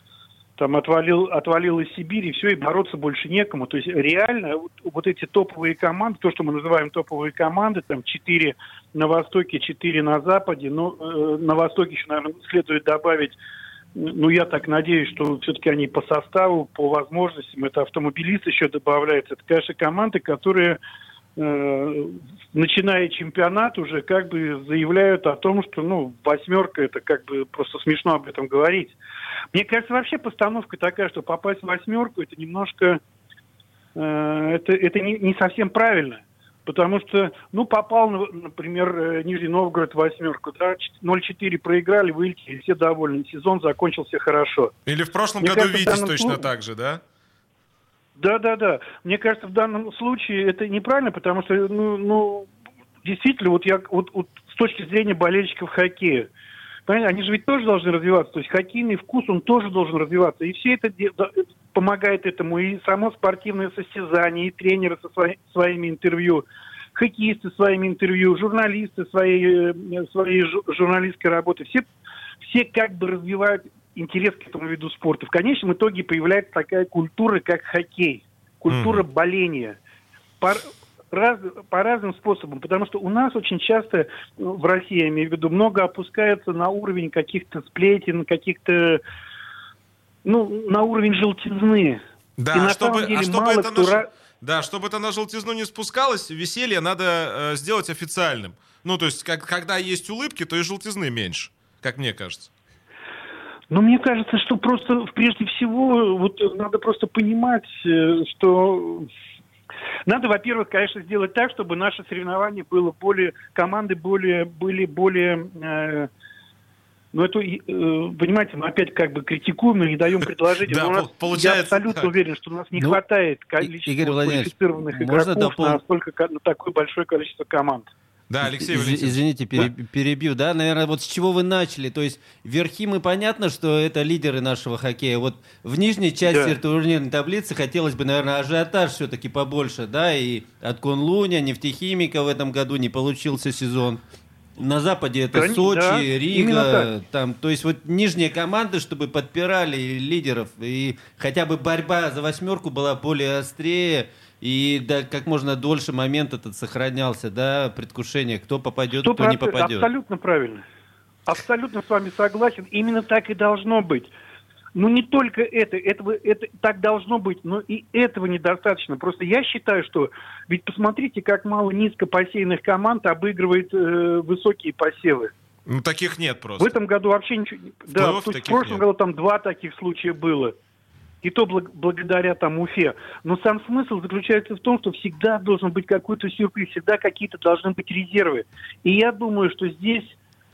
там отвалил, отвалил из Сибири, все, и бороться больше некому. То есть реально вот, вот эти топовые команды, то, что мы называем топовые команды, там четыре на Востоке, четыре на Западе, но э, на Востоке еще, наверное, следует добавить ну, я так надеюсь, что все-таки они по составу, по возможностям, это автомобилист еще добавляется. Это, конечно, команды, которые начиная чемпионат, уже как бы заявляют о том, что, ну, восьмерка, это как бы просто смешно об этом говорить. Мне кажется, вообще постановка такая, что попасть в восьмерку, это немножко, э, это, это не, не совсем правильно. Потому что, ну, попал, например, э, Нижний Новгород в восьмерку, да, 0-4 проиграли, вылетели, все довольны, сезон закончился хорошо. Или в прошлом Мне году кажется, Витязь точно случае... так же, да? Да, да, да. Мне кажется, в данном случае это неправильно, потому что, ну, ну действительно, вот я вот, вот с точки зрения болельщиков хоккея, понимаете, они же ведь тоже должны развиваться. То есть хоккейный вкус, он тоже должен развиваться. И все это помогает этому. И само спортивное состязание, и тренеры со свои, своими интервью, хоккеисты своими интервью, журналисты своей, э, своей журналистской работы. Все, все как бы развивают интерес к этому виду спорта. В конечном итоге появляется такая культура, как хоккей, культура mm. боления. По, раз, по разным способам, потому что у нас очень часто ну, в России, я имею в виду, много опускается на уровень каких-то сплетен, каких-то, ну, на уровень желтизны. Да, И на чтобы, деле, а чтобы это кто... на... Да, чтобы это на желтизну не спускалось, веселье надо э, сделать официальным. Ну, то есть, как, когда есть улыбки, то и желтизны меньше, как мне кажется. Но мне кажется, что просто прежде всего вот надо просто понимать, э, что надо, во-первых, конечно, сделать так, чтобы наше соревнование было более, команды более, были более, э, ну это, э, понимаете, мы опять как бы критикуем, но не даем предложения. Да, нас, получается, я абсолютно так. уверен, что у нас не ну, хватает количества квалифицированных игроков на, столько, на такое большое количество команд. Да, Алексей Из, Извините, пере, перебью. Да, наверное, вот с чего вы начали. То есть верхи мы понятно, что это лидеры нашего хоккея. Вот в нижней части да. турнирной таблицы хотелось бы, наверное, ажиотаж все-таки побольше, да, и от Конлуня, нефтехимика в этом году не получился сезон. На Западе это Кон... Сочи, да, Рига, там, то есть вот нижние команды, чтобы подпирали лидеров, и хотя бы борьба за восьмерку была более острее, и да, как можно дольше момент этот сохранялся, да, предвкушение, кто попадет, 100%, кто не попадет. Абсолютно правильно. Абсолютно с вами согласен. Именно так и должно быть. Ну, не только это, этого, это так должно быть, но и этого недостаточно. Просто я считаю, что... Ведь посмотрите, как мало низко посеянных команд обыгрывает э, высокие посевы. Ну, таких нет просто. В этом году вообще ничего... В да, в прошлом нет. году там два таких случая было. И то благ- благодаря там Уфе. Но сам смысл заключается в том, что всегда должен быть какой-то сюрприз, всегда какие-то должны быть резервы. И я думаю, что здесь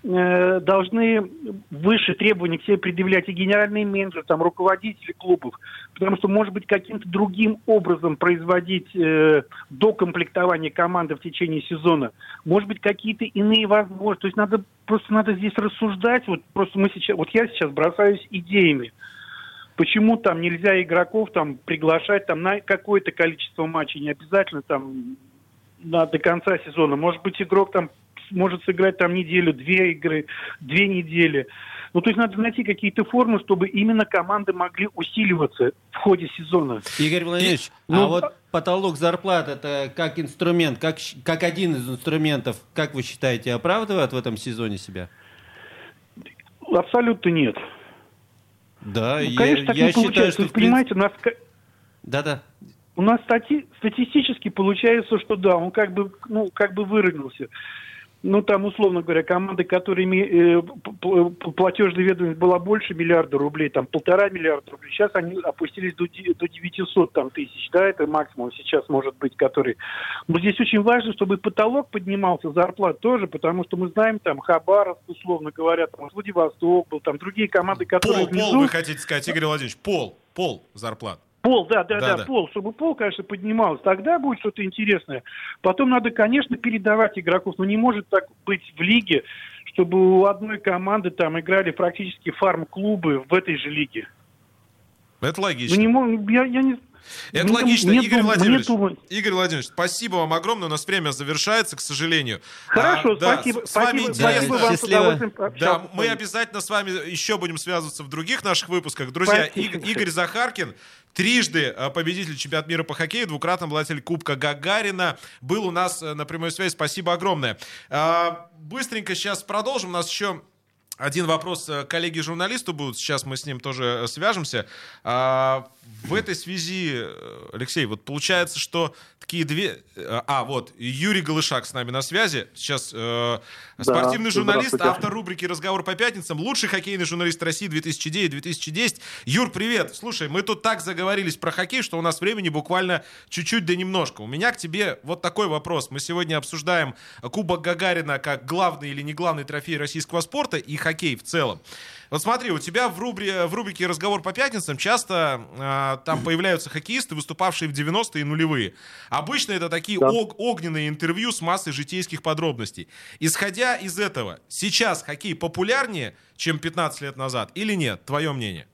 Э, должны выше требований к себе предъявлять и генеральные менеджеры, там, руководители клубов, потому что, может быть, каким-то другим образом производить э, докомплектование команды в течение сезона, может быть, какие-то иные возможности. То есть надо просто надо здесь рассуждать. Вот просто мы сейчас, вот я сейчас бросаюсь идеями. Почему там нельзя игроков там приглашать там на какое-то количество матчей, не обязательно там на, до конца сезона. Может быть, игрок там может сыграть там неделю, две игры, две недели. Ну, то есть надо найти какие-то формы, чтобы именно команды могли усиливаться в ходе сезона. Игорь Владимирович, И, ну, а вот потолок зарплат это как инструмент, как, как один из инструментов, как вы считаете, оправдывает в этом сезоне себя? Абсолютно нет. Да, ну, конечно, я, так я не считаю, получается. что... Вы понимаете, у нас... Да-да. У нас стати... статистически получается, что да, он как бы, ну, как бы выровнялся ну, там, условно говоря, команды, которыми э, платежная ведомость была больше миллиарда рублей, там, полтора миллиарда рублей, сейчас они опустились до, до 900 там, тысяч, да, это максимум сейчас может быть, который... Но здесь очень важно, чтобы потолок поднимался, зарплат тоже, потому что мы знаем, там, Хабаровск, условно говоря, там, Владивосток был, там, другие команды, которые... Пол, внизу... пол, вы хотите сказать, Игорь Владимирович, пол, пол зарплат. Пол, да, да, да, да, пол, чтобы пол, конечно, поднимался, тогда будет что-то интересное. Потом надо, конечно, передавать игроков, но не может так быть в лиге, чтобы у одной команды там играли практически фарм-клубы в этой же лиге. Это логично. Ну, не, я, я не, это мне, логично. Мне Игорь, дум, Владимирович, мне Игорь Владимирович, спасибо вам огромное. У нас время завершается, к сожалению. Хорошо, а, спасибо. Да, с, вами спасибо, интересно. Да, счастливо. Да, мы обязательно с вами еще будем связываться в других наших выпусках. Друзья, спасибо. Игорь Захаркин, трижды а, победитель чемпионата мира по хоккею, двукратный обладатель Кубка Гагарина, был у нас э, на прямой связи. Спасибо огромное. А, быстренько сейчас продолжим. У нас еще один вопрос э, коллеги-журналисту будут, сейчас мы с ним тоже э, свяжемся. А, в этой связи, э, Алексей, вот получается, что такие две... А, вот, Юрий Голышак с нами на связи. Сейчас э, спортивный да, журналист, автор рубрики «Разговор по пятницам», лучший хоккейный журналист России 2009-2010. Юр, привет! Слушай, мы тут так заговорились про хоккей, что у нас времени буквально чуть-чуть да немножко. У меня к тебе вот такой вопрос. Мы сегодня обсуждаем Кубок Гагарина как главный или не главный трофей российского спорта и хоккей в целом. Вот смотри, у тебя в, рубри, в рубрике «Разговор по пятницам» часто э, там появляются хоккеисты, выступавшие в 90-е и нулевые. Обычно это такие да. ог- огненные интервью с массой житейских подробностей. Исходя из этого, сейчас хоккей популярнее, чем 15 лет назад или нет? Твое мнение?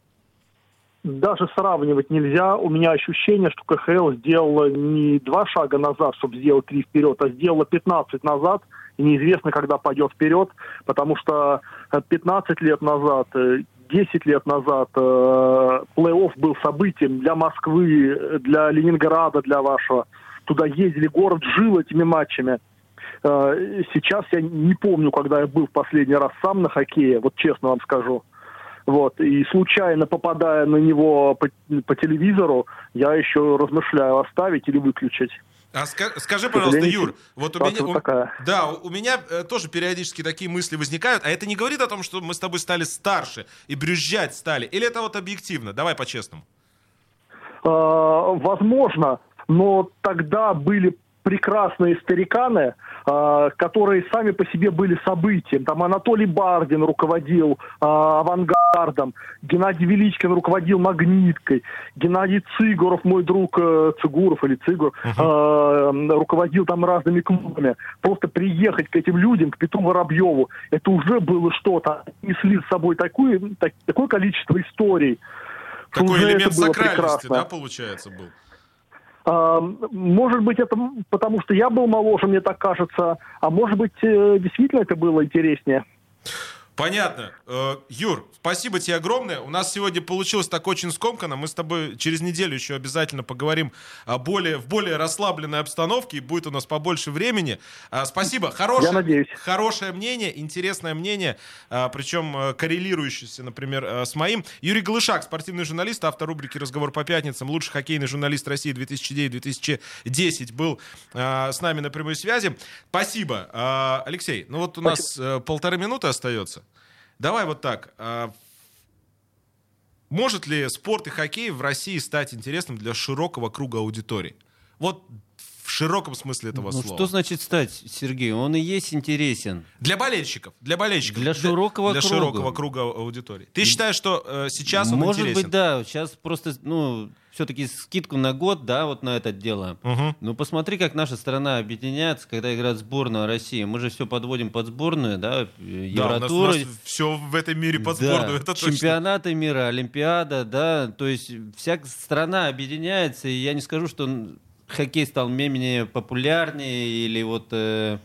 даже сравнивать нельзя. У меня ощущение, что КХЛ сделала не два шага назад, чтобы сделать три вперед, а сделала 15 назад, и неизвестно, когда пойдет вперед, потому что 15 э, лет назад 10 э, лет назад э, плей-офф был событием для Москвы, для Ленинграда, для вашего. Туда ездили, город жил этими матчами. Э, сейчас я не помню, когда я был в последний раз сам на хоккее, вот честно вам скажу. Вот, и случайно попадая на него по, по телевизору, я еще размышляю, оставить или выключить. А ска- скажи, пожалуйста, Юр, вот у меня, у, да, у меня э, тоже периодически такие мысли возникают, а это не говорит о том, что мы с тобой стали старше и брюзжать стали, или это вот объективно? Давай по-честному. Э, возможно, но тогда были прекрасные стариканы, э, которые сами по себе были событием. Там Анатолий Бардин руководил э, авангардом, Геннадий Величкин руководил магниткой, Геннадий Цигуров, мой друг э, Цигуров или Цигур, uh-huh. руководил там разными клубами. Просто приехать к этим людям, к Петру Воробьеву, это уже было что-то. Несли с собой такое, так, такое количество историй. Такой элемент сакральности, да, получается, был? А, может быть, это потому что я был моложе, мне так кажется, а может быть, э, действительно это было интереснее. Понятно. Э, Юр, спасибо тебе огромное. У нас сегодня получилось так очень скомканно. Мы с тобой через неделю еще обязательно поговорим о более, в более расслабленной обстановке, и будет у нас побольше времени. А, спасибо. Хорошее, Я надеюсь. Хорошее мнение, интересное мнение, а, причем э, коррелирующееся, например, э, с моим. Юрий Глышак, спортивный журналист, автор рубрики «Разговор по пятницам», лучший хоккейный журналист России 2009-2010 был с нами на прямой связи. Спасибо. Алексей, ну вот у нас полторы минуты остается. Давай вот так. А, может ли спорт и хоккей в России стать интересным для широкого круга аудитории? Вот в широком смысле этого ну, слова. Что значит стать, Сергей? Он и есть интересен. Для болельщиков. Для болельщиков. Для широкого для, круга. Для широкого круга аудитории. Ты считаешь, что э, сейчас он Может интересен? быть, да. Сейчас просто, ну, все-таки скидку на год, да, вот на это дело. Угу. Ну, посмотри, как наша страна объединяется, когда играет сборная России. Мы же все подводим под сборную, да, Евротур. Да, у нас, у нас все в этом мире под сборную, да. это точно. Чемпионаты мира, Олимпиада, да, то есть вся страна объединяется, и я не скажу, что хоккей стал менее популярнее или вот э,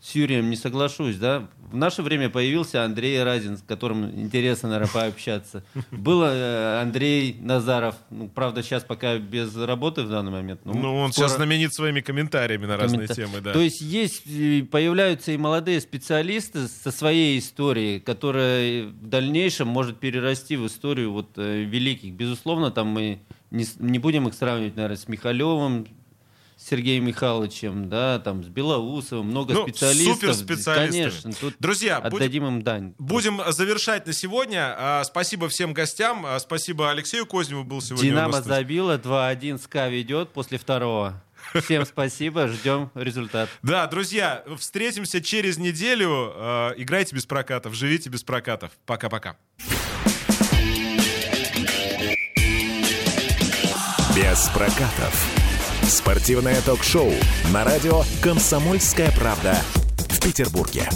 с Юрием не соглашусь, да. В наше время появился Андрей Разин, с которым интересно, наверное, пообщаться. Был э, Андрей Назаров, ну, правда, сейчас пока без работы в данный момент. Ну, ну он скоро... сейчас знаменит своими комментариями на разные Коммента... темы, да. То есть есть, появляются и молодые специалисты со своей историей, которая в дальнейшем может перерасти в историю вот э, великих. Безусловно, там мы не, не будем их сравнивать, наверное, с Михалевым, Сергеем Михайловичем, да, там, с Белоусовым, много ну, специалистов. Суперспециалисты. Конечно, тут Друзья, отдадим будем, им дань. Будем завершать на сегодня. А, спасибо всем гостям. А, спасибо Алексею Козневу был сегодня Динамо забило, 2-1 СКА ведет после второго. Всем спасибо, ждем результат. Да, друзья, встретимся через неделю. А, играйте без прокатов, живите без прокатов. Пока-пока. Без прокатов. Спортивное ток-шоу на радио «Комсомольская правда» в Петербурге.